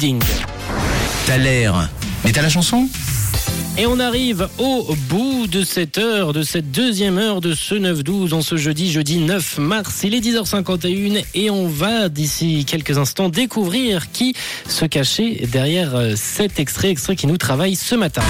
Ding. T'as l'air. Mais t'as la chanson? Et on arrive au bout de cette heure, de cette deuxième heure de ce 9-12 en ce jeudi, jeudi 9 mars. Il est 10h51 et on va d'ici quelques instants découvrir qui se cachait derrière euh, cet extrait, extrait qui nous travaille ce matin.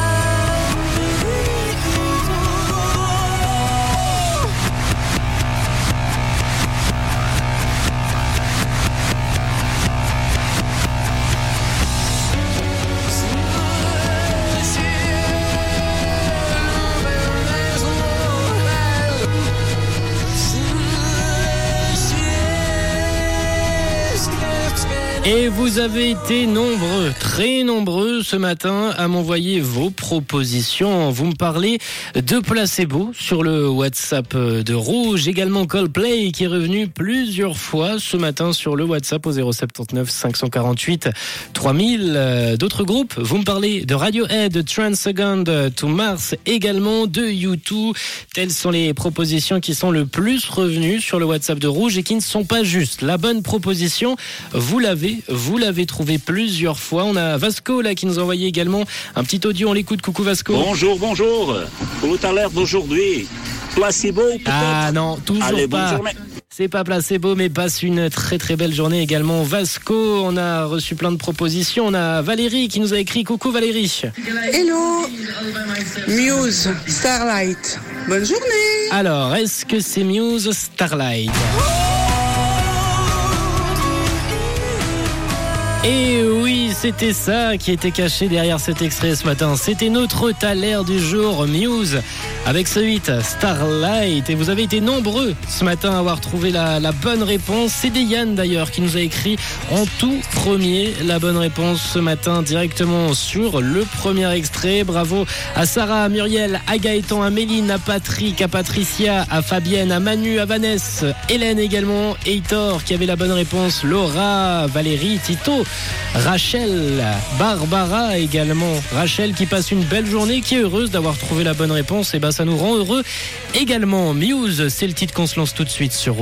Et vous avez été nombreux, très nombreux ce matin à m'envoyer vos propositions. Vous me parlez de placebo sur le WhatsApp de Rouge, également Coldplay qui est revenu plusieurs fois ce matin sur le WhatsApp au 079 548 3000. D'autres groupes, vous me parlez de Radiohead, de to Mars, également de U2. Telles sont les propositions qui sont le plus revenues sur le WhatsApp de Rouge et qui ne sont pas justes. La bonne proposition, vous l'avez vous l'avez trouvé plusieurs fois. On a Vasco là qui nous a envoyé également un petit audio. On l'écoute. Coucou Vasco. Bonjour, bonjour. Pour le talent d'aujourd'hui, placebo peut-être? Ah non, toujours Allez, pas. C'est pas placebo, mais passe une très très belle journée également. Vasco, on a reçu plein de propositions. On a Valérie qui nous a écrit Coucou Valérie. Hello, Muse, Starlight. Bonne journée. Alors, est-ce que c'est Muse Starlight? Et oui, c'était ça qui était caché derrière cet extrait ce matin. C'était notre taler du jour, Muse, avec ce 8, Starlight. Et vous avez été nombreux ce matin à avoir trouvé la, bonne réponse. C'est Yann d'ailleurs qui nous a écrit en tout premier la bonne réponse ce matin directement sur le premier extrait. Bravo à Sarah, à Muriel, à Gaëtan, à Méline, à Patrick, à Patricia, à Fabienne, à Manu, à Vanessa, Hélène également, Heitor qui avait la bonne réponse, Laura, Valérie, Tito, Rachel, Barbara également. Rachel qui passe une belle journée, qui est heureuse d'avoir trouvé la bonne réponse. Et ben ça nous rend heureux également. Muse, c'est le titre qu'on se lance tout de suite sur